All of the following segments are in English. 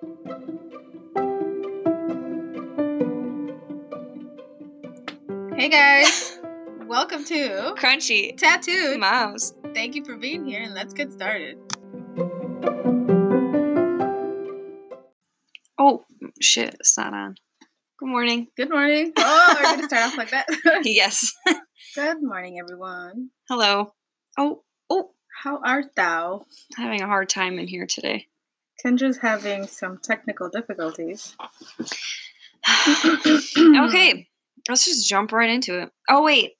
Hey guys, welcome to Crunchy. Tattoo Moms. Thank you for being here, and let's get started. Oh, shit. It's not on. Good morning. Good morning. Oh, we're gonna start off like that. yes. Good morning, everyone. Hello. Oh, oh. How art thou? Having a hard time in here today. Kendra's having some technical difficulties. okay. Let's just jump right into it. Oh, wait.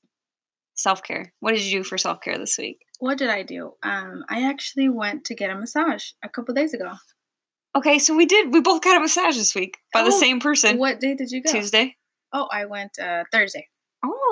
Self care. What did you do for self care this week? What did I do? Um, I actually went to get a massage a couple days ago. Okay, so we did. We both got a massage this week by the Oh, same person. What day did you go? Tuesday. Oh, I went uh, Thursday.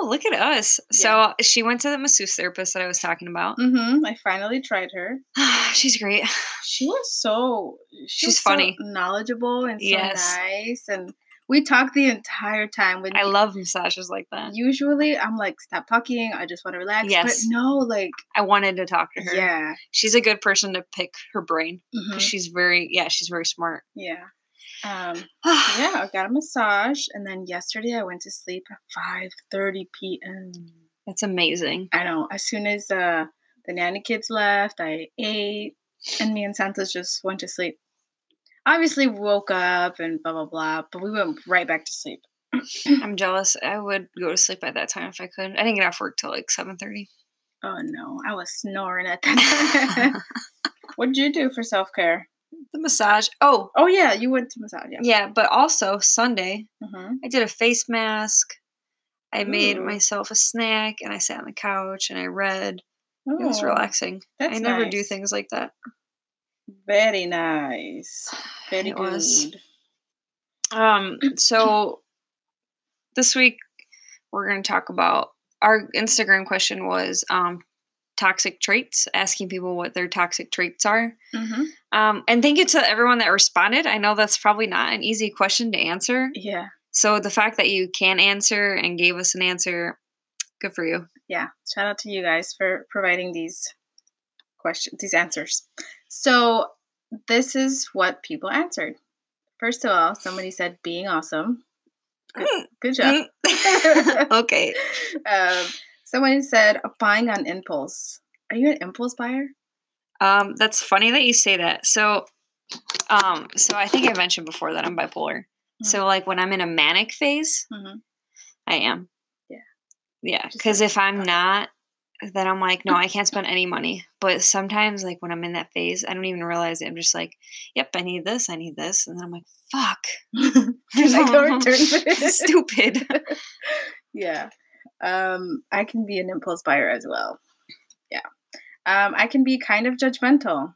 Oh, look at us. So she went to the masseuse therapist that I was talking about. Mm-hmm. I finally tried her. She's great. She was so she She's was so funny. knowledgeable, and so Yes. nice. And we talked the entire time. When I love massages like that. Usually, I'm like, stop talking. I just want to relax. Yes. But no, like, I wanted to talk to her. yeah, She's a good person to pick her brain. mhm, She's very, yeah, she's very smart. yeah. Um, yeah, I got a massage, and then yesterday I went to sleep at five thirty p.m. That's amazing. I know. As soon as uh, the nanny kids left, I ate, and me and Santos just went to sleep. Obviously, woke up and blah blah blah, but we went right back to sleep. I'm jealous. I would go to sleep at that time if I could. I didn't get off work till like 7:30. Oh no, I was snoring at that time. what did you do for self care? The massage. Oh, Oh yeah, you went to massage. Yeah. yeah, but also Sunday, hmm I did a face mask. I made myself a snack and I sat on the couch and I read. It was relaxing. that's I never do things like that. Very nice. Very It good. was. Um, so this week we're going to talk about our Instagram question was um, toxic traits, asking people what their toxic traits are. hmm Um, and thank you to everyone that responded. I know that's probably not an easy question to answer. Yeah, So the fact that you can answer and gave us an answer, good for you. yeah. Shout out to you guys for providing these questions, these answers. So this is what people answered. First of all, somebody said being awesome. Good, good job. okay. um, someone said buying on impulse. Are you an impulse buyer? Um, that's funny that you say that. So, um, so I think I mentioned before that I'm bipolar. So, like when I'm in a manic phase, Mm-hmm. I am. Yeah. Yeah. Because like if I'm it. not, then I'm like, no, I can't spend any money. But sometimes, like when I'm in that phase, I don't even realize it. I'm just like, yep, I need this, I need this, and then I'm like, fuck, I go return stupid. yeah. Um, I can be an impulse buyer as well. Yeah. Um, I can be kind of judgmental.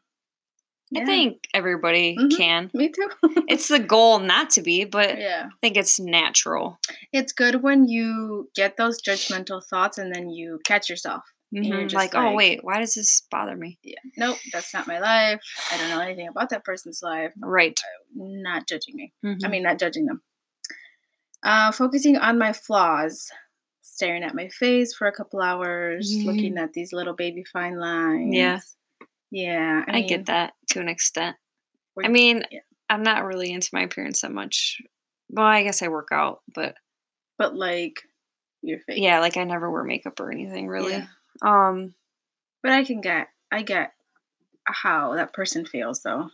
I think everybody Mhm. can. Me too. It's the goal not to be, but yeah. I think it's natural. It's good when you get those judgmental thoughts and then you catch yourself. you're Mhm, just Like, oh wait, why does this bother me? Yeah. Nope, that's not my life. I don't know anything about that person's life. Right. Not judging me. I Mhm. mean, not judging them. Uh, focusing on my flaws, staring at my face for a couple hours, Mhm. looking at these little baby fine lines. Yeah. Yeah. I, mean, get that to an extent. I mean, yeah. I'm not really into my appearance that much. Well, I guess I work out, but But like your face. yeah, like I never wear makeup or anything really. Yeah. Um, But I can get, I get how that person feels though.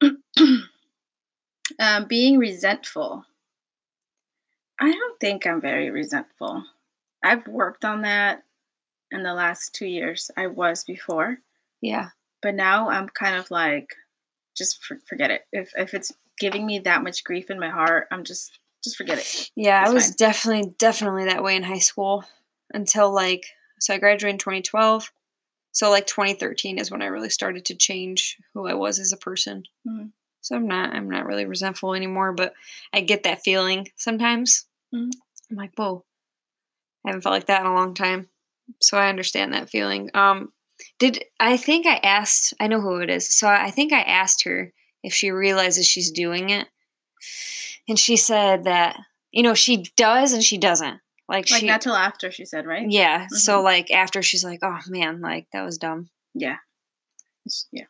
um, being resentful. I don't think I'm very resentful. I've worked on that in the last two years. I was before. yeah. but now I'm kind of like, just for, forget it. If if it's giving me that much grief in my heart, I'm just just forget it. Yeah, I was fine. definitely definitely that way in high school until like so I graduated in 2012. So like 2013 is when I really started to change who I was as a person. Mhm. So I'm not I'm not really resentful anymore, but I get that feeling sometimes. Mhm. I'm like, whoa, I haven't felt like that in a long time. So I understand that feeling. Um, did I think I asked? I know who it is. So I think I asked her if she realizes she's doing it, and she said that you know she does and she doesn't. Like, Like she, not till after she said, right? yeah. So like after she's like, oh man, like that was dumb. Yeah. Yeah.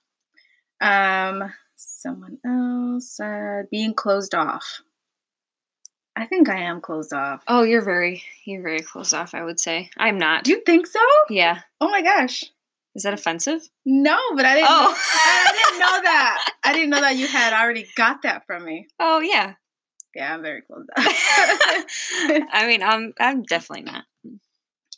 Um. Someone else said being closed off. I think I am closed off. Oh, you're very you're very closed off, I would say. I'm not. Do you think so? yeah. Oh my gosh. Is that offensive? No, but I didn't. Oh. Know, I didn't know that. I didn't know that you had already got that from me. Oh yeah. Yeah, I'm very closed off. I mean, I'm I'm definitely not.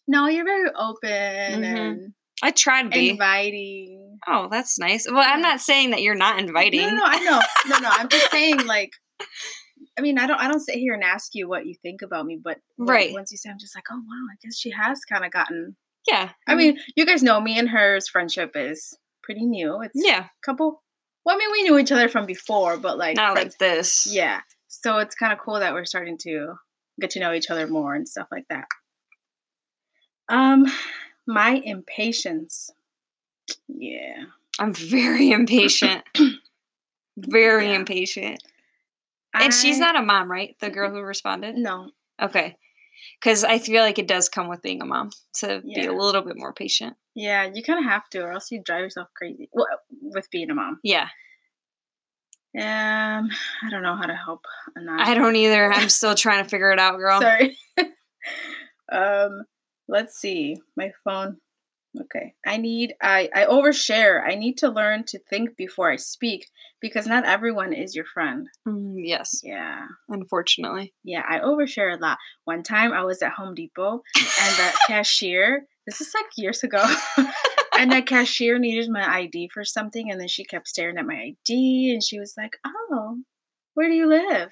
no, you're very open Mhm. and I try to be. inviting. oh, that's nice. Well, I'm not saying that you're not inviting. No, no, no, I know. No, no, I'm just saying like. I mean, I don't. I don't sit here and ask you what you think about me, but Right. once you say, I'm just like, oh wow, I guess she has kind of gotten. Yeah. I mean, you guys know me and her's friendship is pretty new. It's yeah. a couple. Well, I mean, we knew each other from before, but like, Not friends- like this. Yeah. So it's kind of cool that we're starting to get to know each other more and stuff like that. Um, my impatience. Yeah. I'm very impatient. very Yeah. impatient. And she's not a mom, right? The girl who responded? No. Okay. Because I feel like it does come with being a mom to be a little bit more patient. Yeah, you kind of have to, or else you drive yourself crazy. Well, with being a mom. Yeah. Um, I don't know how to help. I don't either. I'm still trying to figure it out, girl. Sorry. um, let's see. My phone. Okay. I need I I overshare. I need to learn to think before I speak because not everyone is your friend. Mm, yes, Yeah. unfortunately. Yeah, I overshare a lot. One time I was at Home Depot and the cashier, this is like years ago, and the cashier needed my ID for something and then she kept staring at my ID and she was like, "Oh, where do you live?"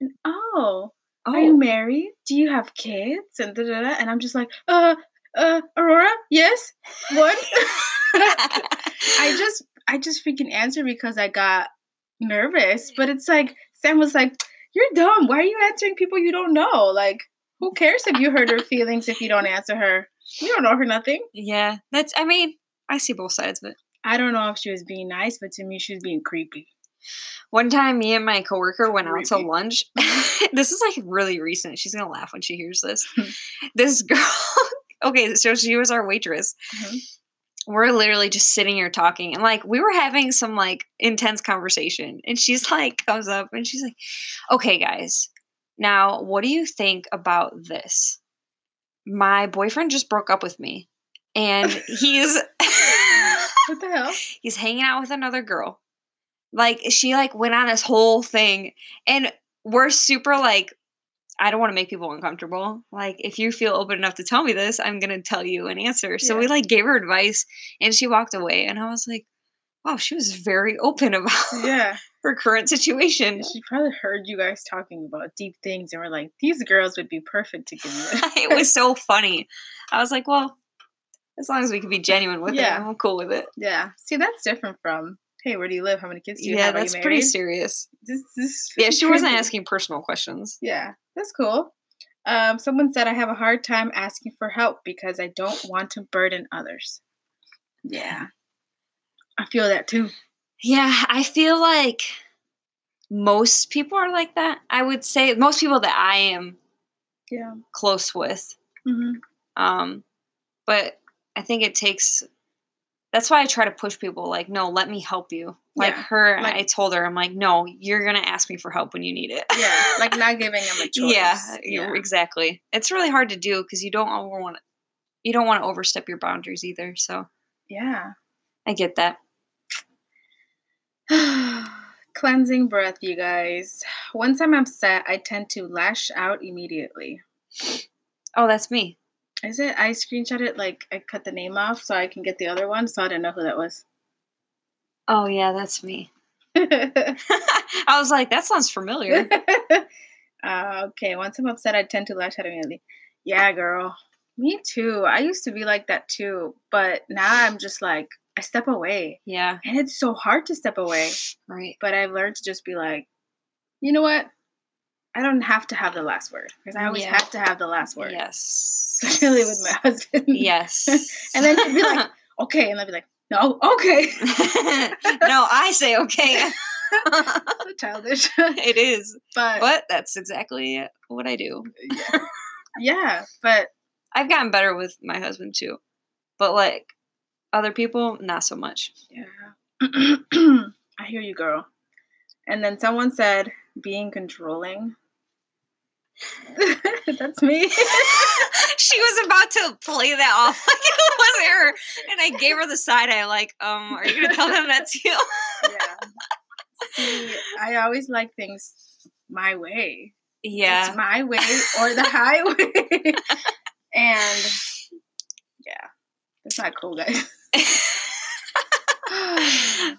And, "Oh, are you Oh, married? Do you have kids?" And da, da, da. and I'm just like, "Uh, uh, Aurora, yes. What?" I just I just freaking answered because I got nervous. But it's like Sam was like, You're dumb. Why are you answering people you don't know? Like, who cares if you hurt her feelings if you don't answer her? You don't know her nothing. yeah, that's. I mean, I see both sides of it. I don't know if she was being nice, but to me she was being creepy. One time, me and my coworker went out to lunch. this is like really recent. She's gonna laugh when she hears this. This girl. Okay, so she was our waitress. Mhm. We're literally just sitting here talking, and like we were having some like intense conversation. And she's like, comes up and she's like, "Okay, guys, now what do you think about this? My boyfriend just broke up with me, and he's." What the hell? he's hanging out with another girl. Like she like went on this whole thing and we're super like I don't want to make people uncomfortable. Like if you feel open enough to tell me this, I'm going to tell you an answer. So we like gave her advice and she walked away and I was like, "Wow, she was very open about Yeah. her current situation." She probably heard you guys talking about deep things and were like, These girls would be perfect to give you. it was so funny. I was like, "Well, as long as we can be genuine with Yeah. it, I'm cool with it." yeah. See, that's different from Hey, where do you live? How many kids do you Yeah, have? You that's pretty serious. This, this Yeah, she wasn't asking personal questions. Yeah, that's cool. Um, someone said I have a hard time asking for help because I don't want to burden others. Yeah, I feel that too. Yeah, I feel like most people are like that. I would say most people that I am Yeah. close with. hmm Um, but I think it takes. That's why I try to push people. Like, no, let me help you. Like Yeah, her, like- I told her, I'm like, no, you're gonna ask me for help when you need it. Yeah, like not giving them a choice. yeah, yeah. exactly. It's really hard to do because you don't want to. You don't want to overstep your boundaries either. So yeah. I get that. Cleansing breath, you guys. Once I'm upset, I tend to lash out immediately. Oh, that's me. Is it? I screenshot it like I cut the name off so I can get the other one, so I didn't know who that was. Oh yeah, that's me. I was like, that sounds familiar. uh, okay, once I'm upset, I tend to lash out immediately. Yeah, girl. Me too. I used to be like that too, but now I'm just like, I step away. Yeah, And it's so hard to step away, right. but I've learned to just be like, you know what? I don't have to have the last word because I always Yeah. have to have the last word, Yes. Especially with my husband. Yes. And then she'd be like, okay. And I'd be like, no, okay. no, I say okay. so childish. it is. but, But that's exactly what I do. yeah. yeah, but I've gotten better with my husband too. But like other people, not so much. Yeah. I hear you, girl. And then someone said being controlling. That's me. She was about to play that off like it was her, and I gave her the side eye. Like, um, are you gonna tell them that's you? yeah. See, I always like things my way. Yeah, It's my way or the highway. and yeah, It's not cool, guys.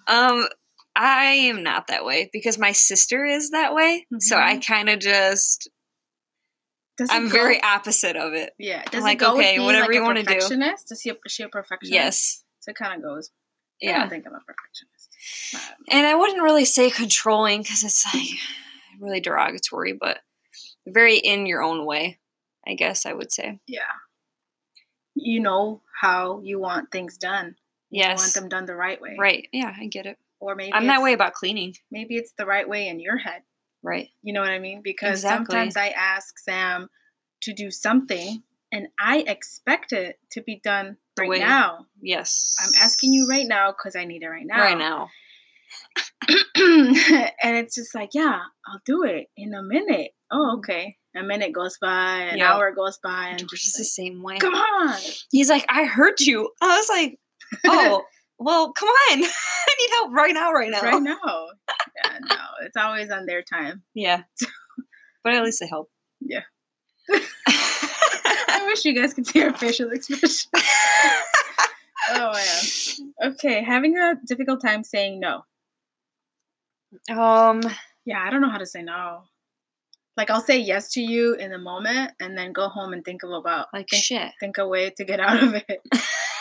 um, I am not that way because my sister is that way. So I kind of just Does I'm go- very opposite of it. yeah. Does like, go okay, whatever like you wanna do. perfectionist? Is she a, is she a perfectionist? Yes, So it kind of goes. I yeah. don't think I'm a perfectionist. Um, And I wouldn't really say controlling because it's like really derogatory, but very in your own way. I guess I would say. yeah. You know how you want things done. Yes. You want them done the right way. Right. Yeah, I get it. Or maybe I'm that way about cleaning. Maybe it's the right way in your head. Right. You know what I mean? Because Exactly. sometimes I ask Sam to do something and I expect it to be done right now. Yes. I'm asking you right now because I need it right now. Right now. and it's just like, yeah, I'll do it in a minute. Oh, mm-hmm. okay. A minute goes by, an Yeah. hour goes by, and George is just the same way. come on. He's like, I heard you. I was like, oh, well, come on. I need help right now, right now. Right now. Yeah, no, it's always on their time. Yeah. But at least they help. Yeah. I wish you guys could see our facial expression. oh man. Okay, having a difficult time saying no. um, Yeah, I don't know how to say no. Like I'll say yes to you in the moment, and then go home and think of about like think, shit. think a way to get out of it.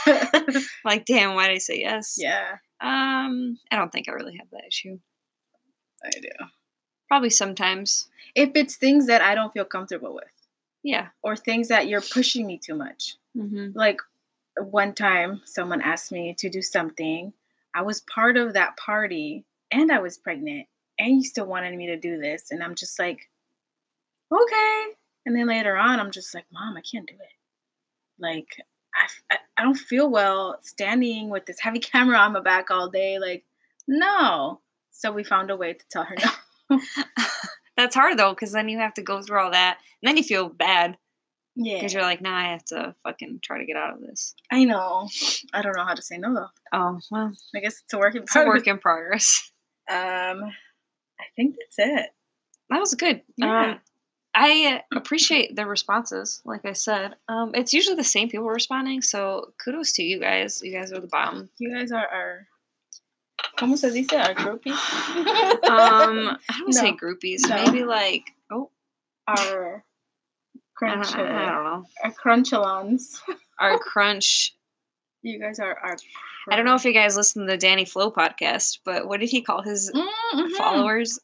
Like, damn, why did I say yes? yeah, Um, I don't think I really have that issue. I do. Probably sometimes. If it's things that I don't feel comfortable with, Yeah. or things that you're pushing me too much. Mm-hmm. Like one time, someone asked me to do something. I was part of that party, and I was pregnant, and you still wanted me to do this, and I'm just like, okay. And then later on, I'm just like, Mom, I can't do it. Like, I, I, don't feel well standing with this heavy camera on my back all day. Like, no. So we found a way to tell her no. That's hard though, because then you have to go through all that, and then you feel bad Yeah, because you're like, nah, I have to fucking try to get out of this. I know. I don't know how to say no though. Oh well, I guess it's a work in it's a progress. work in progress. Um, I think that's it. That was good. Yeah. Um, I appreciate the responses. Like I said, um, it's usually the same people responding. So kudos to you guys. You guys are the bomb. You guys are our. ¿Cómo se dice? Our groupies? Um, I don't say groupies. No. Maybe like oh, our I crunch. don't, I don't know. our crunchalons. Our crunch. You guys are our. I don't know if you guys listen to the Danny Flow podcast, but what did he call his Mhm. followers?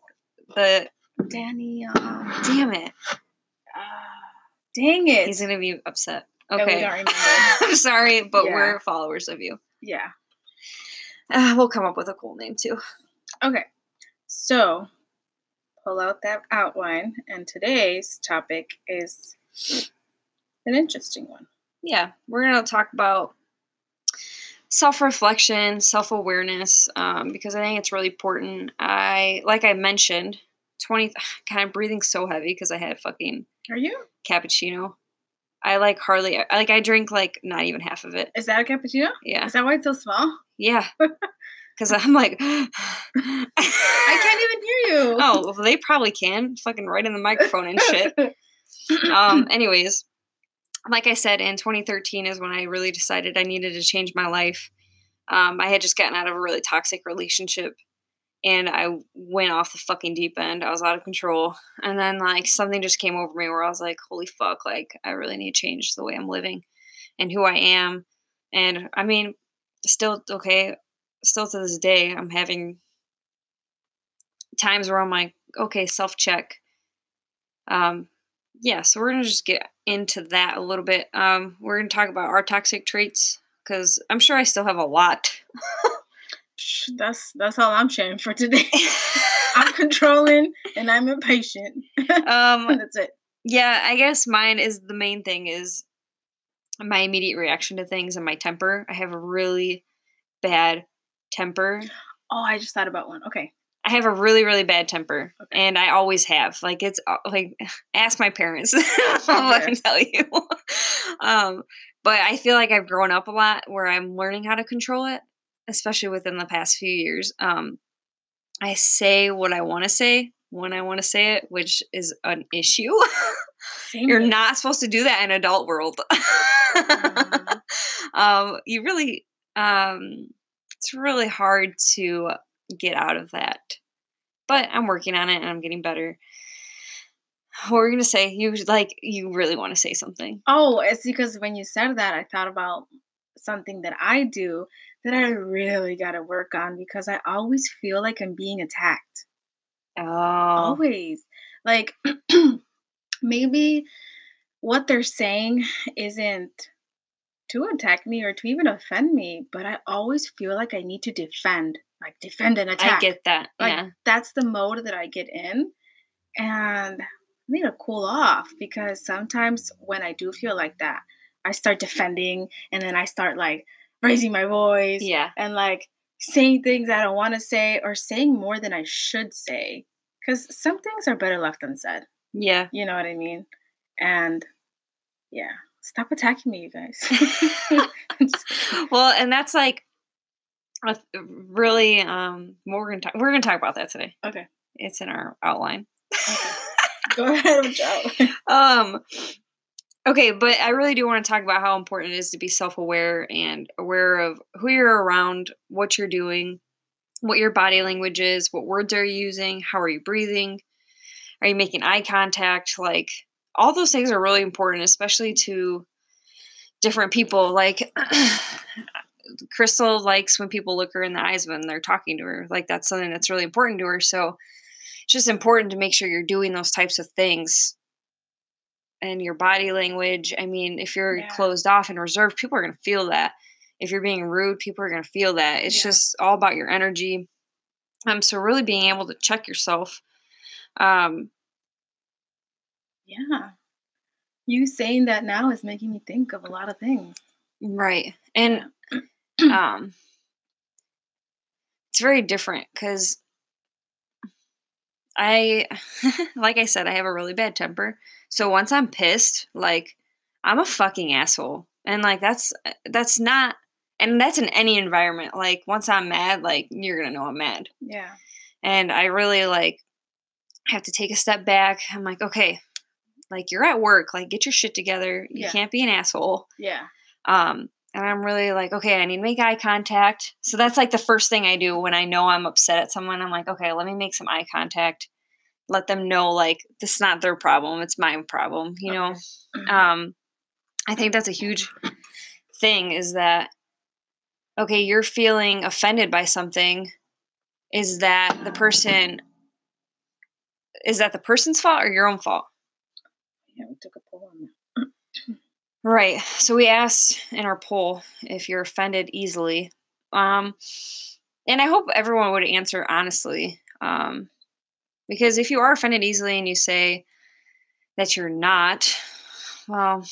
The Danny. Um, damn it. dang it. He's gonna be upset. Okay. I'm sorry, but Yeah. we're followers of you. yeah. Uh, we'll come up with a cool name too. Okay. So, pull out that outline, and today's topic is an interesting one. Yeah, we're gonna talk about self-reflection, self-awareness, um, because I think it's really important. I, like I mentioned, twenty. Kind of breathing so heavy because I had fucking Are you? cappuccino. I like hardly. I like I drink like not even half of it. Is that a cappuccino? Yeah, Is that why it's so small? yeah. Because I'm like, I can't even hear you. Oh, well, they probably can. Fucking right in the microphone and shit. um anyways like i said in 2013 is when i really decided i needed to change my life um i had just gotten out of a really toxic relationship and i went off the fucking deep end i was out of control and then like something just came over me where i was like holy fuck like i really need to change the way i'm living and who i am and i mean still okay still to this day i'm having times where i'm like okay self check um yeah, so we're gonna just get into that a little bit. Um, we're gonna talk about our toxic traits because I'm sure I still have a lot. That's that's all I'm sharing for today. I'm controlling and I'm impatient. um, that's it. yeah, I guess mine is the main thing is my immediate reaction to things and my temper. I have a really bad temper. Oh, I just thought about one. Okay. I have a really, really bad temper, Okay. and I always have. Like it's uh, like ask my parents. I can tell you. um, but I feel like I've grown up a lot where I'm learning how to control it, especially within the past few years. Um, I say what I want to say when I want to say it, which is an issue. You're not supposed to do that in adult world. Mhm. um, you really, um, it's really hard to get out of that. But I'm working on it and I'm getting better. What were you gonna say? You like you really want to say something? Oh, it's because when you said that, I thought about something that I do that I really got to work on because I always feel like I'm being attacked. Oh, Always. Like maybe what they're saying isn't to attack me or to even offend me, but I always feel like I need to defend, like defend and attack. I get that. Like yeah, that's the mode that I get in. And I need to cool off because sometimes when I do feel like that, I start defending and then I start like raising my voice yeah, and like saying things I don't want to say or saying more than I should say. Because some things are better left unsaid. yeah. You know what I mean? And yeah, stop attacking me, you guys. Well, and that's like a really um. We're gonna talk. We're gonna talk about that today. okay, It's in our outline. Okay. go ahead Joe. um okay but i really do want to talk about how important it is to be self-aware and aware of who you're around what you're doing what your body language is what words are you using how are you breathing are you making eye contact? Like all those things are really important especially to different people. Like crystal likes when people look her in the eyes when they're talking to her. Like that's something that's really important to her. So it's just important to make sure you're doing those types of things and your body language. I mean, if you're Yeah. closed off and reserved, people are going to feel that. If you're being rude, people are going to feel that. It's Yeah. just all about your energy. Um, so really being able to check yourself. Um, Yeah. You saying that now is making me think of a lot of things. right. And um, it's very different because I, like I said, I have a really bad temper. So once I'm pissed, like I'm a fucking asshole, and like that's that's not, and that's in any environment. Like once I'm mad, like you're gonna know I'm mad, Yeah. and I really like have to take a step back. I'm like, okay, like you're at work, like get your shit together. You Yeah. can't be an asshole. Yeah. Um, and I'm really like, okay, I need to make eye contact. So that's like the first thing I do when I know I'm upset at someone. I'm like, okay, let me make some eye contact. Let them know like this is not their problem, it's my problem, you know. Okay. Um I think that's a huge thing is that okay, you're feeling offended by something. Is that the person is that the person's fault or your own fault? Yeah, we took a poll on that. Right. So we asked in our poll if you're offended easily. Um, and I hope everyone would answer honestly. Um, because if you are offended easily and you say that you're not, well,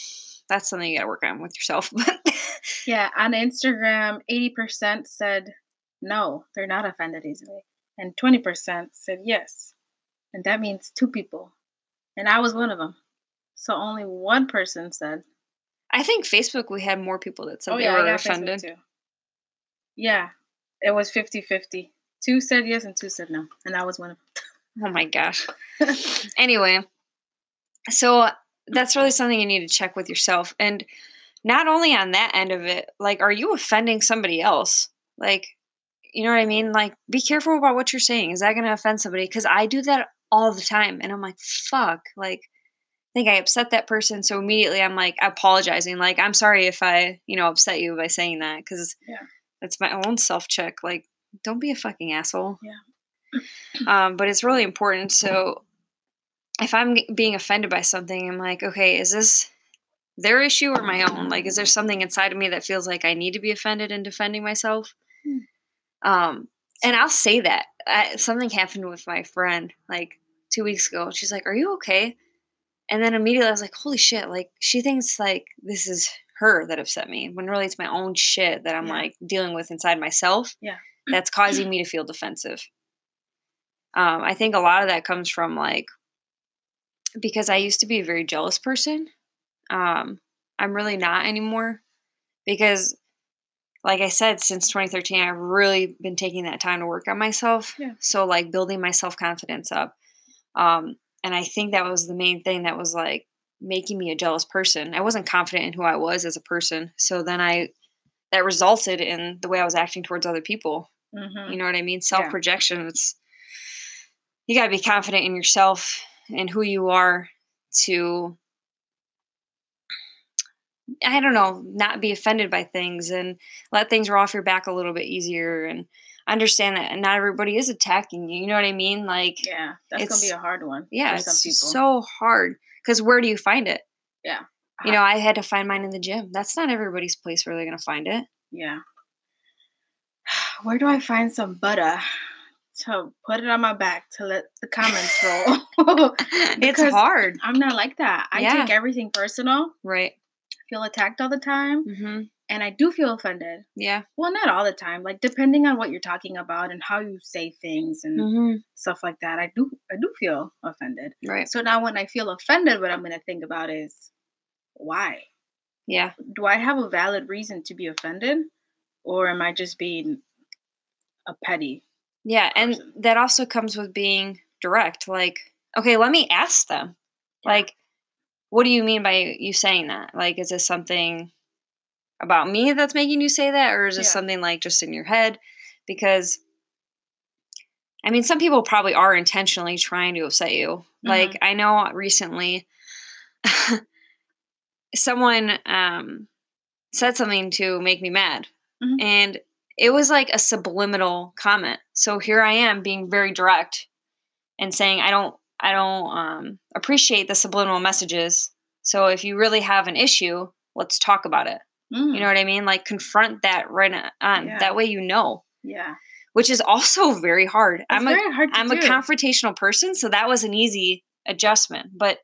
that's something you got to work on with yourself. Yeah, on Instagram, 80% said no, they're not offended easily. And 20% said yes. And that means two people. And I was one of them. So only one person said, I think Facebook we had more people that said oh, they yeah, were offended. Yeah, it was 50 50. Two said yes and two said no. And I was one of Oh my gosh. anyway, so that's really something you need to check with yourself. And not only on that end of it, like, are you offending somebody else? Like, you know what I mean? Like, be careful about what you're saying. Is that going to offend somebody? Because I do that all the time. And I'm like, fuck. Like, I think I upset that person. So immediately I'm like apologizing. Like, I'm sorry if I, you know, upset you by saying that. Because Yeah. that's my own self check. Like, don't be a fucking asshole. Yeah. Um, but it's really important. So if I'm being offended by something, I'm like, okay, is this their issue or my own? Like, is there something inside of me that feels like I need to be offended and defending myself? Hmm. Um, and I'll say that. I, something happened with my friend like two weeks ago. She's like, "Are you okay?" And then immediately I was like, "Holy shit!" Like she thinks like this is her that upset me when really it's my own shit that I'm Yeah. like dealing with inside myself. Yeah. that's causing me to feel defensive. Um, I think a lot of that comes from like because I used to be a very jealous person. Um, I'm really not anymore because, like I said, since 2013, I've really been taking that time to work on myself. Yeah. So, like, building my self confidence up. Um, and I think that was the main thing that was like making me a jealous person. I wasn't confident in who I was as a person. So then I, that resulted in the way I was acting towards other people. Mhm. You know what I mean? Self projection. It's you got to be confident in yourself and who you are to I don't know, not be offended by things and let things roll off your back a little bit easier and understand that not everybody is attacking you. You know what I mean? Like Yeah, that's gonna be a hard one. yeah, it's people. so hard cuz where do you find it? Yeah. You know, I had to find mine in the gym. That's not everybody's place where they're going to find it. Yeah. Where do I find some butter to put it on my back to let the comments roll? it's hard, I'm not like that. I Yeah. take everything personal. right? Feel attacked all the time, Mhm. and I do feel offended. Yeah. Well, not all the time. Like depending on what you're talking about and how you say things and Mhm. stuff like that, I do I do feel offended. Right. So now when I feel offended, what I'm gonna think about is why? Yeah. Do I have a valid reason to be offended? Or am I just being a petty? Yeah, and person. that also comes with being direct. Like, okay, let me ask them. Yeah. Like, what do you mean by you saying that? Like, is this something about me that's making you say that, or is this Yeah. something like just in your head? Because, I mean, some people probably are intentionally trying to upset you. Like, I know recently someone um, said something to make me mad, Mhm. and it was like a subliminal comment. So here I am being very direct and saying I don't I don't um, appreciate the subliminal messages. So if you really have an issue, let's talk about it. Mm, You know what I mean? Like confront that right on. Yeah. That way you know, yeah. which is also very hard. It's I'm a, hard to I'm a confrontational person, so that was an easy adjustment, but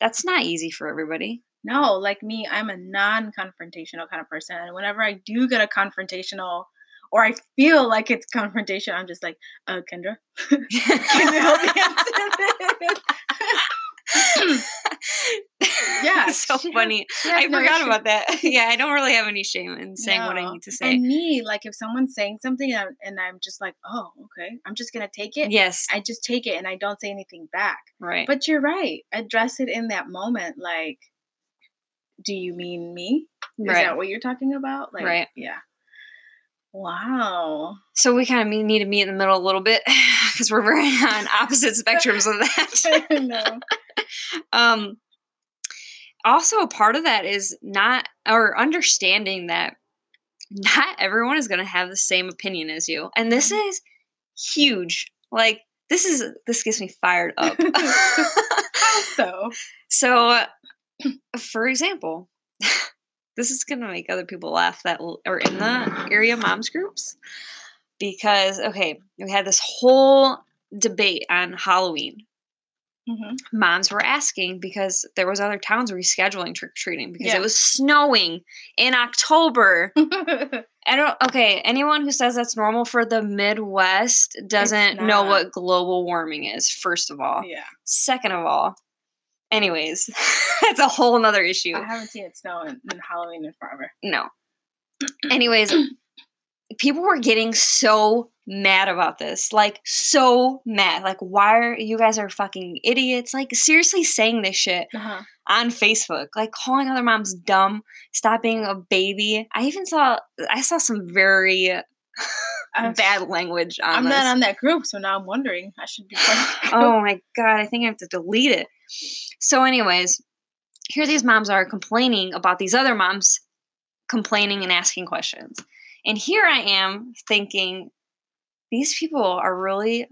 that's not easy for everybody. No, like me, I'm a non-confrontational kind of person. And whenever I do get a confrontational or I feel like it's confrontation, I'm just like, uh, Kendra, can you help me answer this? Yeah, so she funny. Has I no forgot issue. about that. yeah, I don't really have any shame in saying what I need to say. And me, like if someone's saying something and, and I'm just like, oh, okay, I'm just gonna take it. yes, I just take it and I don't say anything back. right. But you're right. Address it in that moment. Like, do you mean me? Is right. that what you're talking about? Like, Right. Yeah. Wow. so we kind of need to meet in the middle a little bit because we're very on opposite spectrums of that. no. um also a part of that is not or understanding that not everyone is going to have the same opinion as you and this Mm-hmm. is huge like this is this gets me fired up How so? so uh, for example this is going to make other people laugh that are in the area moms groups because okay we had this whole debate on halloween Mhm. moms were asking because there was other towns rescheduling trick or treating because Yeah. it was snowing in October. I don't okay, anyone who says that's normal for the Midwest doesn't know what global warming is, first of all. yeah. Second of all, anyways, that's a whole nother issue. I haven't seen it snow in, in Halloween in forever. No. Anyways, people were getting so mad about this. Like so mad. Like why are you guys are fucking idiots? Like seriously saying this shit Uh-huh. on Facebook, like calling other moms dumb, stop being a baby. I even saw I saw some very bad language on I'm this. not on that group, so now I'm wondering. I should be part of that group. oh my god, I think I have to delete it. So, anyways, here these moms are complaining about these other moms complaining and asking questions. And here I am thinking, these people are really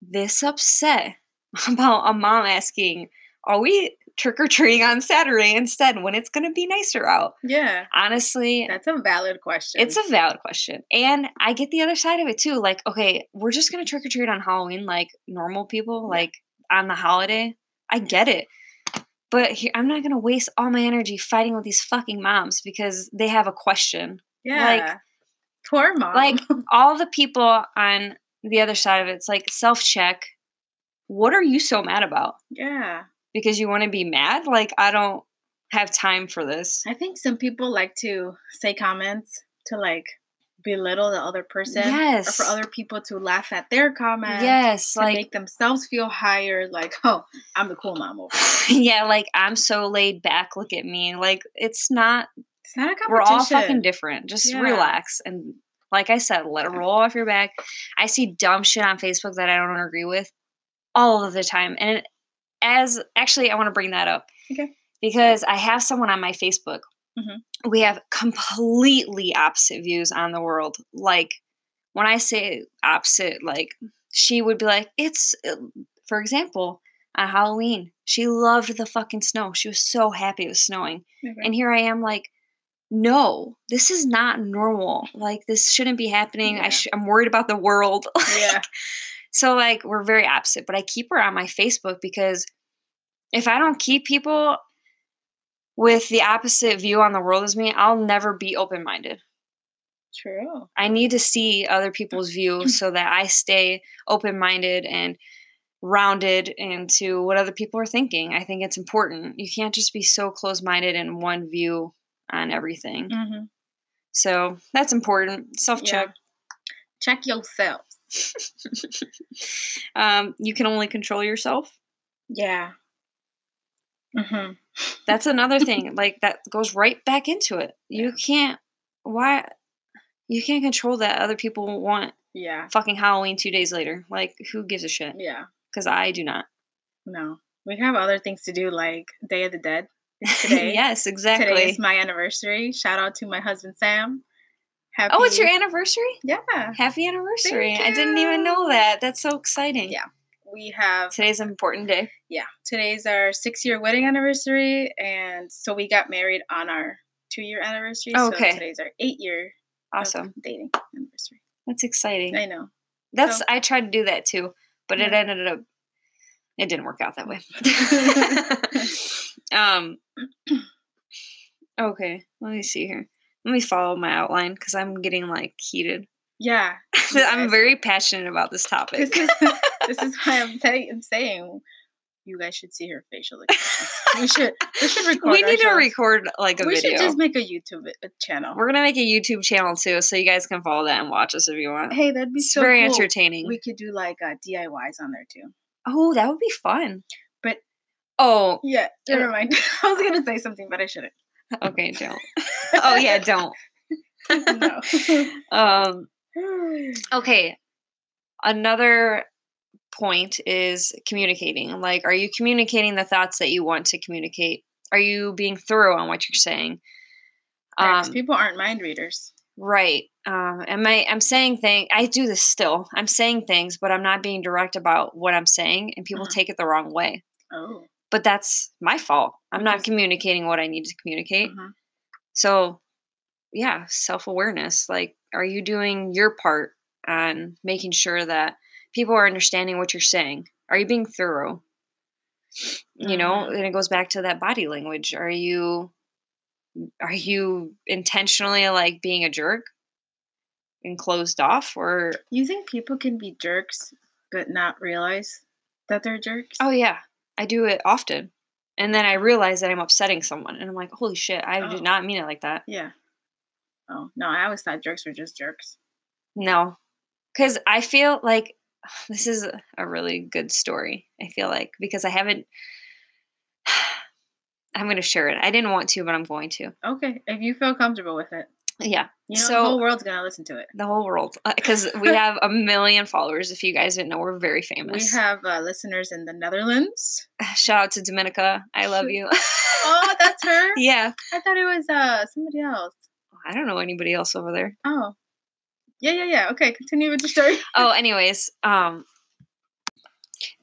this upset about a mom asking, Are we trick or treating on Saturday instead when it's going to be nicer out? Yeah. Honestly, That's a valid question. it's a valid question. And I get the other side of it too. Like, okay, we're just going to trick or treat on Halloween like normal people, like on the holiday. I get it. But here, I'm not going to waste all my energy fighting with these fucking moms because they have a question. yeah. Poor mom. Like all the people on the other side of it, it's like self check. What are you so mad about? yeah. Because you want to be mad? Like I don't have time for this. I think some people like to say comments to like belittle the other person. Or Yes. for other people to laugh at their comments. Yes, To like make themselves feel higher, like, oh, I'm the cool mom over yeah, like I'm so laid back. Look at me. Like it's not. It's not a competition. We're all fucking different. Just Yeah. relax and, like I said, let it roll off your back. I see dumb shit on Facebook that I don't agree with all of the time, and as actually, I want to bring that up. Okay. Because I have someone on my Facebook. Mhm. We have completely opposite views on the world. Like when I say opposite, like she would be like, "It's," uh, for example, on Halloween, she loved the fucking snow. She was so happy it was snowing. Okay. And here I am like, no, this is not normal. Like this shouldn't be happening. I sh- I'm worried about the world. yeah. so like we're very opposite, but I keep her on my Facebook because if I don't keep people with the opposite view on the world as me, I'll never be open-minded. True. I need to see other people's view so that I stay open-minded and rounded into what other people are thinking. I think it's important. You can't just be so close-minded in one view on everything. hmm So that's important. Self check. Check yourself. um, you can only control yourself. Yeah. Hmm That's another thing. Like that goes right back into it. You Yeah. can't. Why? You can't control that other people want Yeah. fucking Halloween two days later. Like who gives a shit? Yeah. Because I do not. No. We have other things to do like Day of the Dead. Today. yes, exactly. Today is my anniversary. Shout out to my husband Sam. Happy oh, it's your anniversary. Yeah. Happy anniversary! I didn't even know that. That's so exciting. Yeah. We have Today's an important day. yeah. Today's our six year wedding anniversary and so we got married on our two year anniversary. Oh, So okay. today's our eight year Awesome. dating anniversary. That's exciting. I know. That's So- I tried to do that too, but it ended up it didn't work out that way. um Okay, let me see here. Let me follow my outline because I'm getting like heated. Yeah. Yeah, I'm very passionate about this topic. This is this is why I'm, say, I'm saying you guys should see her facial expressions. We should we should record. we need to record like a We video. We should just make a YouTube a channel. We're gonna make a YouTube channel too, so you guys can follow that and watch us if you want. hey, that'd be It's so very cool. entertaining. We could do like uh, DIYs on there too. oh, that would be fun. But- oh, Yeah, Yeah. never mind. I was gonna say something, but I shouldn't. okay, don't. oh yeah, don't. no. Um, okay. Another point is communicating. Like, are you communicating the thoughts that you want to communicate? Are you being thorough on what you're saying? Um, People aren't mind readers. right. Um, am I? I'm saying things. I do this still. I'm saying things, but I'm not being direct about what I'm saying, and people Mhm. take it the wrong way. Oh. But that's my fault. I'm not communicating what I need to communicate. Mhm. So, yeah, self awareness. Like, are you doing your part on making sure that people are understanding what you're saying? Are you being thorough? You know, Mhm. and it goes back to that body language. Are you are you intentionally like being a jerk and closed off or You think people can be jerks but not realize that they're jerks? oh yeah, I do it often. And then I realize that I'm upsetting someone and I'm like, "Holy shit, I Oh. did not mean it like that." yeah. Oh no, I always thought jerks were just jerks. No, because I feel like this is a- really good story. I feel like because I haven't. I'm going to share it. I didn't want to, but I'm going to. Okay, if you feel comfortable with it, Yeah, you know So- the whole world's gonna listen to it. the whole world because we have a million followers. If you guys didn't know, we're very famous. We have uh, listeners in the Netherlands. Shout out to Dominica. I love you. Oh, that's her. yeah, I thought it was uh somebody else. I don't know anybody else over there. Oh, yeah, yeah, yeah. Okay, continue with the story. Oh, anyways, um,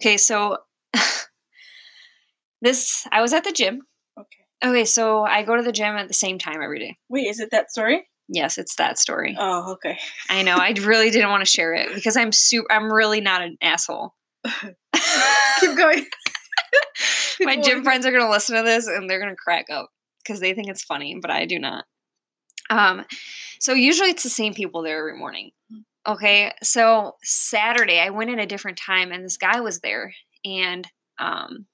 okay, so this I was at the gym. Okay. Okay, so I go to the gym at the same time every day. Wait, is it that story? Yes, it's that story. Oh, okay. I know. I really didn't want to share it because I'm super. I'm really not an asshole. Keep going. My gym friends are gonna listen to this and they're gonna crack up because they think it's funny, but I do not. Um, so usually it's the same people there every morning. Okay, so Saturday I went at a different time and this guy was there and um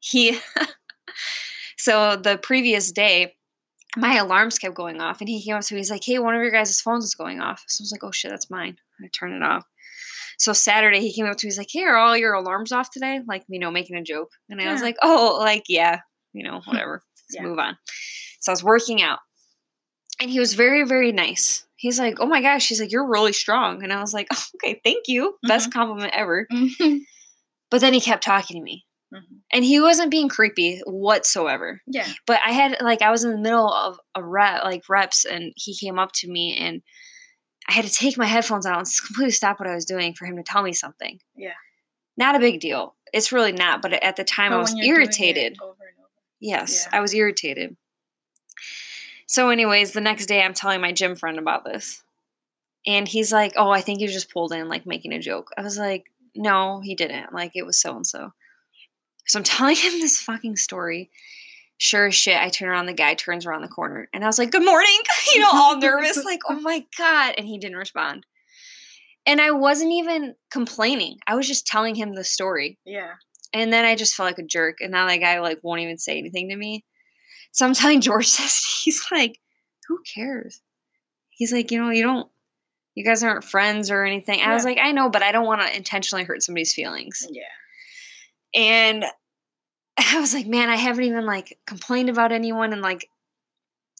he so the previous day my alarms kept going off and he came up to me he's like hey one of your guys' phones is going off. So i was like oh shit that's mine. I turn it off. So saturday he came up to me he's like hey are all your alarms off today? Like you know making a joke. And i was like oh like yeah you know whatever. Let's Yeah. move on. So i was working out and he was very very nice he's like oh my gosh he's like you're really strong and i was like oh, okay thank you best compliment ever Mhm. but then he kept talking to me Mhm. and he wasn't being creepy whatsoever Yeah. but I had like I was in the middle of a rep like reps and he came up to me and I had to take my headphones out and completely stop what I was doing for him to tell me something. Yeah. Not a big deal. It's really not, but at the time I was when you're doing it irritated. over over. Yes, Yeah. I was irritated. So anyways, the next day I'm telling my gym friend about this. And he's like, "Oh, I think you just pulled in like making a joke." I was like, "No, he didn't. Like it was so and so." So I'm telling him this fucking story. Sure as shit, I turn around, the guy turns around the corner, and I was like, "Good morning," you know, all nervous, like, "Oh my god!" And he didn't respond. And I wasn't even complaining. I was just telling him the story. Yeah. And then I just felt like a jerk. And now that guy like won't even say anything to me. So I'm telling George this. He's like, who cares? He's like, you know, you don't you guys aren't friends or anything. I was like, I know, but I don't want to intentionally hurt somebody's feelings. Yeah. And I was like, man, I haven't even like complained about anyone and like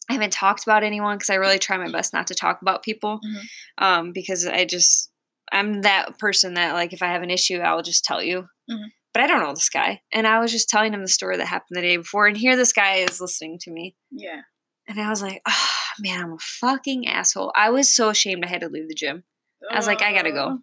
I haven't talked about anyone because I really try my best not to talk about people. Mhm. Um, because I just I'm that person that like if I have an issue, I'll just tell you. Mhm. But I don't know this guy. And I was just telling him the story that happened the day before, and here this guy is listening to me. Yeah. And I was like, oh man, I'm a fucking asshole. I was so ashamed I had to leave the gym. I was like, I gotta go.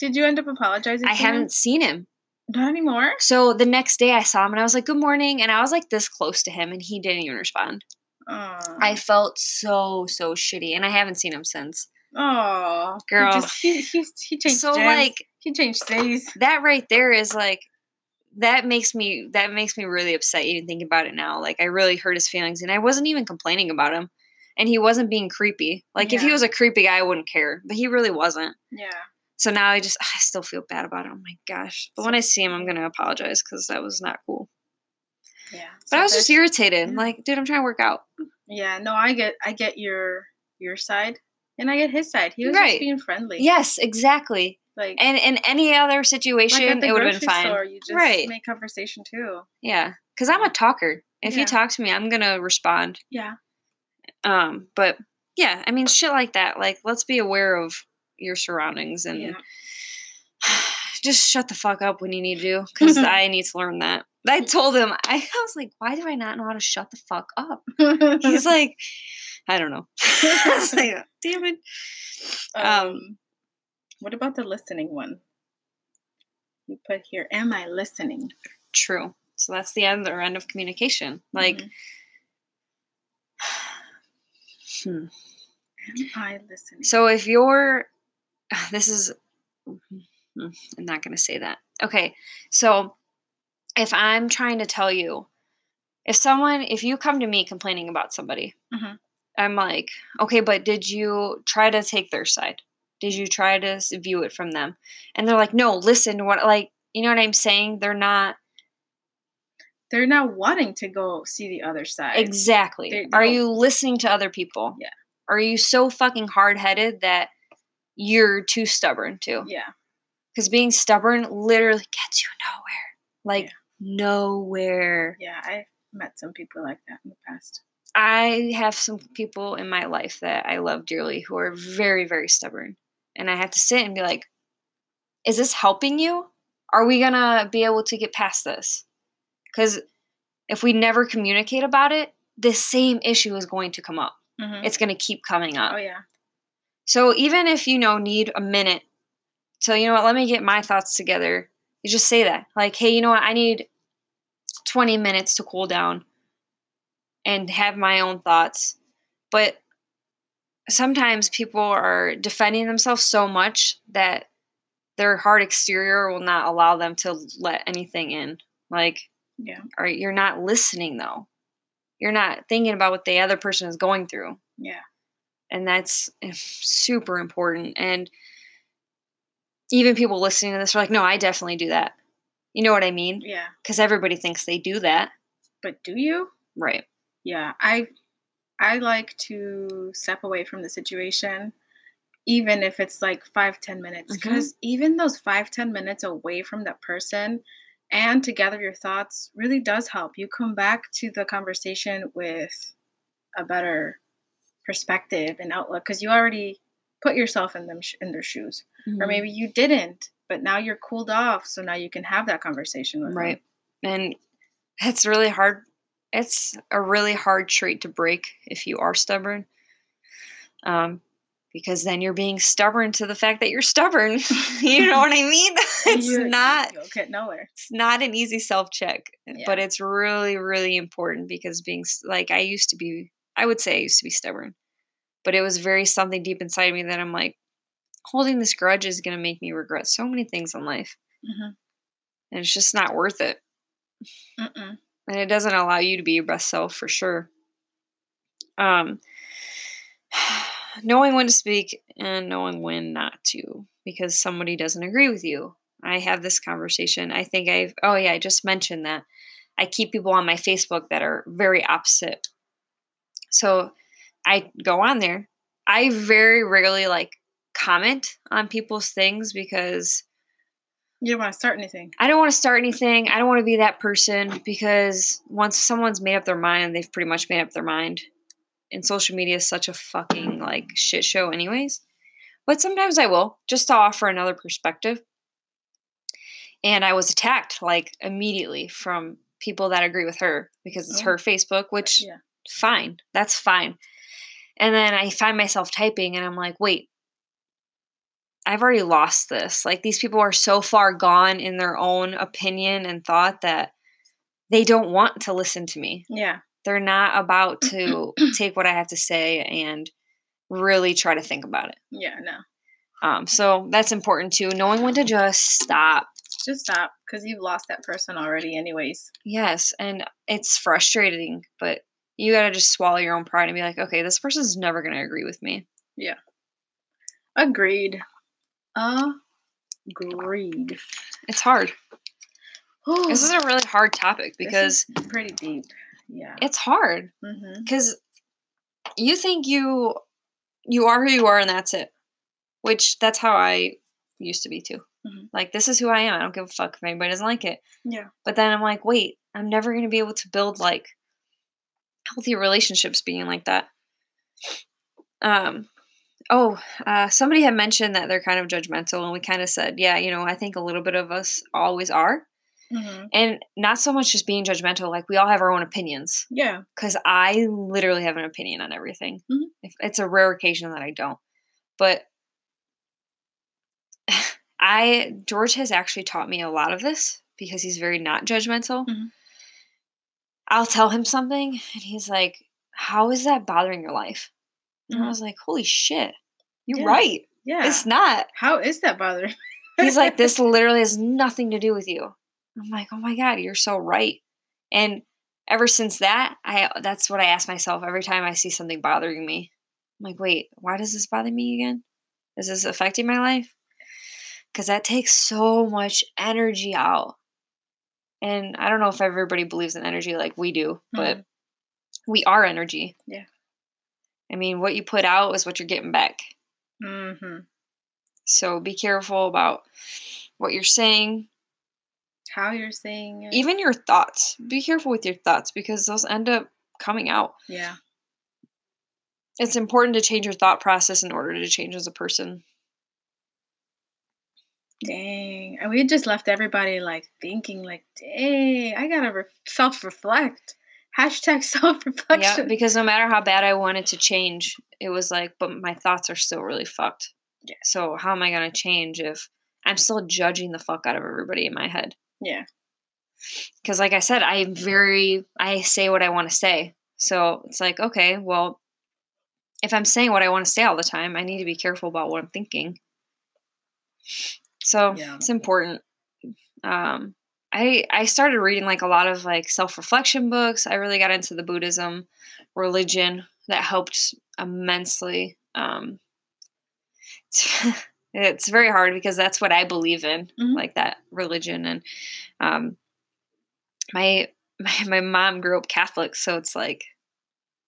Did you end up apologizing? I haven't seen him. Not anymore. So the next day I saw him and I was like, good morning. And I was like this close to him and he didn't even respond. Oh. I felt so, so shitty. And I haven't seen him since. Oh. Girl. He, just, he, he, he changed. So like he changed days. that right there is like that makes me that makes me really upset even thinking about it now. Like I really hurt his feelings and I wasn't even complaining about him. And he wasn't being creepy. Like if he was a creepy guy, I wouldn't care. But he really wasn't. Yeah. So now I just I still feel bad about it. Oh my gosh. But when I see him, I'm gonna apologize because that was not cool. Yeah. But I was just irritated. yeah. Like, dude, I'm trying to work out. Yeah. No, I get I get your your side, and I get his side. He was Right. just being friendly. Yes, exactly. Like And in any other like situation, at the it would have been fine. Store, you just Right. make conversation too. Yeah, because I'm a talker. If Yeah. you talk to me, I'm gonna respond. Yeah. Um, but yeah, I mean, shit like that. Like, let's be aware of your surroundings and Yeah. just shut the fuck up when you need to. Because I need to learn that. I told him, I, I was like, why do I not know how to shut the fuck up? He's like, I don't know. I was like, damn it. um, what about the listening one? You put here, am I listening? True. So that's the other end of communication. Like, Mhm. hmm. am I listening? So if you're, this is, I'm not going to say that. Okay. So if I'm trying to tell you, if someone, if you come to me complaining about somebody, Mhm. I'm like, okay, but did you try to take their side? Did you try to view it from them? And they're like, no, listen to what, like, you know what I'm saying? They're not They're not wanting to go see the other side. exactly. They- Are you listening to other people? Yeah. Are you so fucking hard headed that you're too stubborn too? Yeah. because being stubborn literally gets you nowhere like Yeah. nowhere Yeah. I've met some people like that in the past. i have some people in my life that i love dearly who are very very stubborn and i have to sit and be like is this helping you are we gonna be able to get past this because if we never communicate about it the same issue is going to come up Mhm. it's going to keep coming up oh, yeah. So even if you know need a minute, so you know what, let me get my thoughts together. You just say that, like, hey, you know what, I need twenty minutes to cool down and have my own thoughts. But sometimes people are defending themselves so much that their hard exterior will not allow them to let anything in. Like, Yeah. or you're not listening though. You're not thinking about what the other person is going through. Yeah. And that's eh, super important. And even people listening to this are like, no, I definitely do that. You know what I mean? Yeah. Because everybody thinks they do that. But do you? Right. Yeah. I I like to step away from the situation even if it's like five ten minutes because even those five ten minutes away from that person and to gather your thoughts really does help you come back to the conversation with a better perspective and outlook because you already put yourself in them sh- in their shoes or Mhm. maybe you didn't but now you're cooled off so now you can have that conversation with them. Right. And it's really hard. It's a really hard trait to break if you are stubborn. Um, because then you're being stubborn to the fact that you're stubborn. you know what I mean? It's You- not you'll get nowhere it's not an easy self check, but it's really really important because being like I used to be I would say I used to be stubborn. But it was very something deep inside me that I'm like holding this grudge is going to make me regret so many things in life Mhm. and it's just not worth it. Mm-mm. And it doesn't allow you to be your best self for sure. Um, knowing when to speak and knowing when not to, because somebody doesn't agree with you. I have this conversation. I think I've, oh yeah, I just mentioned that. I keep people on my Facebook that are very opposite. So I go on there. I very rarely like comment on people's things because you don't want to start anything I don't want to start anything. I don't want to be that person because once someone's made up their mind, they've pretty much made up their mind. And social media is such a fucking like shit show, anyways. But sometimes I will just to offer another perspective. And I was attacked like immediately from people that agree with her because it's Oh. her Facebook, which yeah fine. That's fine. And then I find myself typing and I'm like, wait, I've already lost this. Like these people are so far gone in their own opinion and thought that they don't want to listen to me. yeah They're not about to take what I have to say and really try to think about it. yeah no Um, so that's important too, knowing when to just stop. just stop because you've lost that person already anyways Yes, and it's frustrating, but you got to just swallow your own pride and be like, okay, this person's never going to agree with me. Yeah. Agreed agreed. It's hard. This is a really hard topic because pretty deep. Yeah. It's hard mm-hmm. because you think you you are who you are and that's it which that's how i used to be too. Mhm. like this is who i am. I don't give a fuck if anybody doesn't like it. Yeah. But then i'm like wait i'm never going to be able to build like healthy relationships being like that. Um oh uh, somebody had mentioned that they're kind of judgmental and we kind of said yeah you know i think a little bit of us always are mm-hmm. and not so much just being judgmental like we all have our own opinions yeah because I literally have an opinion on everything. Mhm. If, it's a rare occasion that I don't, but I George has actually taught me a lot of this because he's very not judgmental. Mhm. I'll tell him something, and he's like, "How is that bothering your life?" And I was like, "Holy shit, you're Yeah. right. yeah It's not." how is that bothering He's like, "This literally has nothing to do with you." I'm like, "Oh my god, you're so right." And ever since that, I that's what I ask myself every time I see something bothering me. I'm like, "Wait, why does this bother me again? Is this affecting my life?" Cuz that takes so much energy out. And I don't know if everybody believes in energy like we do, but Mhm. we are energy. Yeah. I mean, what you put out is what you're getting back. mm-hmm. So be careful about what you're saying, how you're saying it. Even your thoughts. Be careful with your thoughts because those end up coming out. Yeah. It's important to change your thought process in order to change as a person. Dang. And we just left everybody like thinking like dang i gotta re- self-reflect hashtag yeah self-reflection. Yeah, because no matter how bad i wanted to change it was like but my thoughts are still really fucked. Yeah. so how am i going to change if i'm still judging the fuck out of everybody in my head? Yeah. Because like i said i'm very i say what i want to say. So it's like okay well if i'm saying what i want to say all the time i need to be careful about what i'm thinking. So Yeah. it's important. Um i i started reading like a lot of like self-reflection books i really got into the buddhism religion that helped immensely. Um, it's, it's very hard because that's what I believe in, Mhm. like that religion. And um, my, my my mom grew up Catholic, so it's like,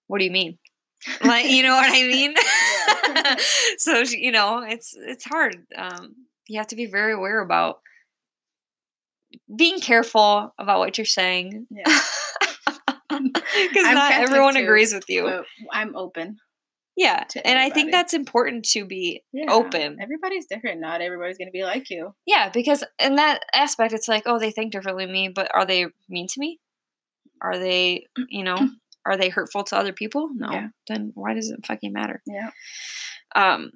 what do you mean? Like, you know what I mean? So she- you know, it's it's hard. Um, you have to be very aware about being careful about what you're saying. Yeah. Because not everyone too, agrees with you. I'm open. yeah. And I think that's important to be Yeah. open. Everybody's different. Not everybody's going to be like you. Yeah, because in that aspect, it's like, oh, they think differently than me, but are they mean to me? Are they, you know, are they hurtful to other people? No. Yeah. Then why does it fucking matter? Yeah. Um,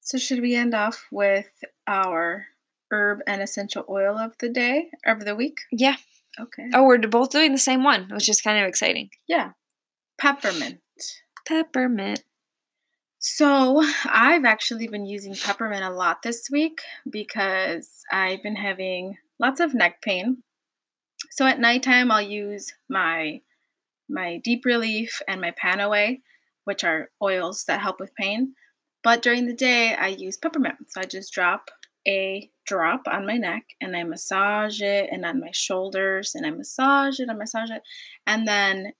So should we end off with our herb and essential oil of the day of the week? yeah. Okay. Oh, we're both doing the same one, which is kind of exciting. Yeah. Peppermint. Peppermint. So I've actually been using peppermint a lot this week because I've been having lots of neck pain. So at nighttime I'll use my my deep relief and my panaway, which are oils that help with pain. But during the day I use peppermint. So I just drop a drop on my neck and I massage it and on my shoulders and I massage it, I massage it, and then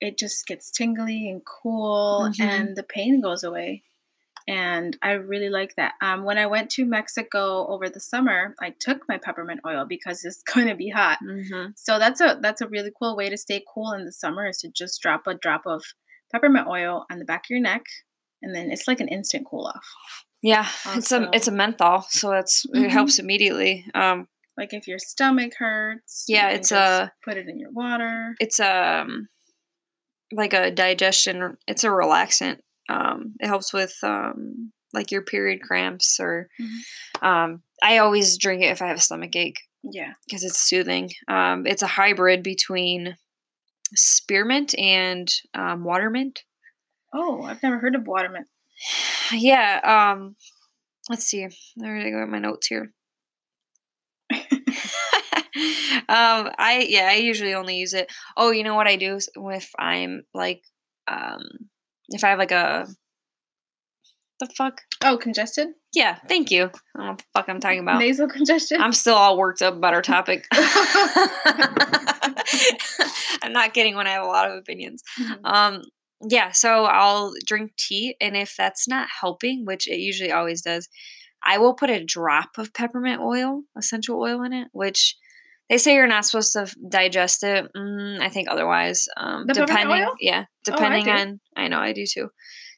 it just gets tingly and cool Mhm. and the pain goes away and i really like that um, when i went to mexico over the summer i took my peppermint oil because it's going to be hot Mm-hmm. so that's a that's a really cool way to stay cool in the summer is to just drop a drop of peppermint oil on the back of your neck and then it's like an instant cool off Yeah, it's a it's a menthol, so it's Mhm. it helps immediately. Um, like if your stomach hurts Yeah, it's a- put it in your water it's um like a digestion. It's a relaxant. Um, it helps with um like your period cramps or Mhm. um. I always drink it if I have a stomach ache yeah because it's soothing. Um, it's a hybrid between spearmint and um, watermint. oh i've never heard of watermint Yeah. Um, let's see. I go. My notes here. um, I yeah, I usually only use it. Oh, you know what I do if I'm like, um, if I have like a the fuck. oh congested Yeah, thank you. I don't know what the fuck I'm talking about. nasal congestion I'm still all worked up about our topic. I'm not kidding when I have a lot of opinions. Mhm. Um, yeah, so I'll drink tea, and if that's not helping, which it usually always does, I will put a drop of peppermint oil, essential oil in it, which they say you're not supposed to digest it. Mm, I think otherwise. Um, depending, oil? yeah, I depending do. on. I know I do too.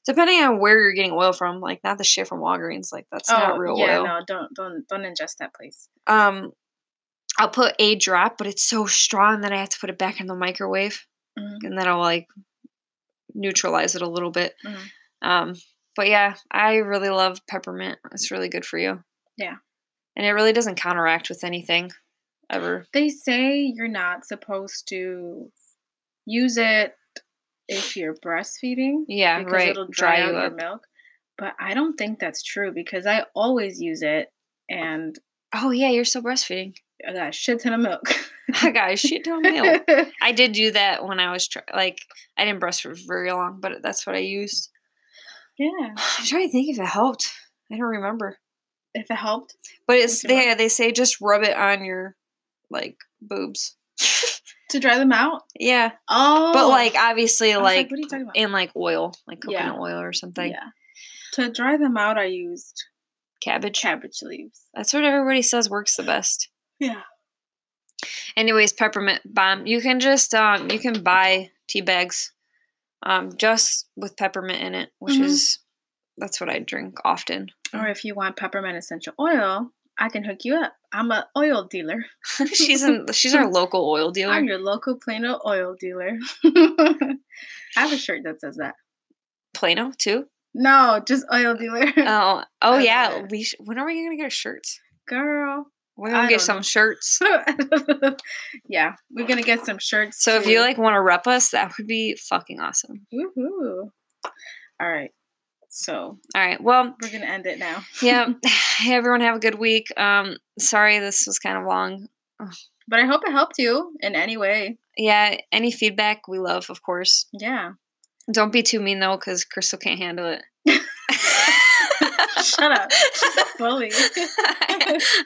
Depending on where you're getting oil from, like not the shit from Walgreens, like that's not real Oh, yeah, oil. no, don't don't don't ingest that, please. Um, I'll put a drop, but it's so strong that I have to put it back in the microwave, Mhm. and then I'll like neutralize it a little bit. Mhm. Um, but yeah, I really love peppermint. It's really good for you. Yeah. and it really doesn't counteract with anything ever. They say you're not supposed to use it if you're breastfeeding Yeah, because right. it'll dry, out you your up. milk. But I don't think that's true because I always use it and Oh yeah, you're still breastfeeding. I got a shit ton of milk. I got a shit ton of milk. I did do that when I was try- like I didn't breastfeed for very long, but that's what I used. yeah, I'm trying to think if it helped. I don't remember. if it helped. But it's With your they they say just rub it on your like boobs. To dry them out? yeah, Oh. but like obviously was like, what are you talking about? in like oil, like Yeah. coconut oil or something. yeah. To dry them out, I used Cabbage. cabbage leaves. That's what everybody says works the best. Yeah. Anyways, peppermint bomb. You can just um you can buy tea bags um just with peppermint in it, which Mhm. is that's what I drink often. Or if you want peppermint essential oil, I can hook you up. I'm a oil dealer. she's in she's our local oil dealer. I'm your local Plano oil dealer. I have a shirt that says that. Plano too. No, just oil dealer. Oh, oh yeah. We sh- when are we gonna get our shirts? Girl. We're gonna I get some know. shirts. yeah, we're gonna get some shirts. So if you like want to rep us, that would be fucking awesome. Woohoo. All right. So All right. Well, we're gonna end it now. yeah. hey, everyone, have a good week. Um, sorry this was kind of long. But I hope it helped you in any way. Yeah. Any feedback we love, of course. Yeah. Don't be too mean though, because Crystal can't handle it. Shut up. She's a bully.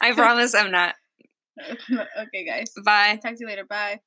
I promise I'm not. okay, guys. Bye. Talk to you later. Bye.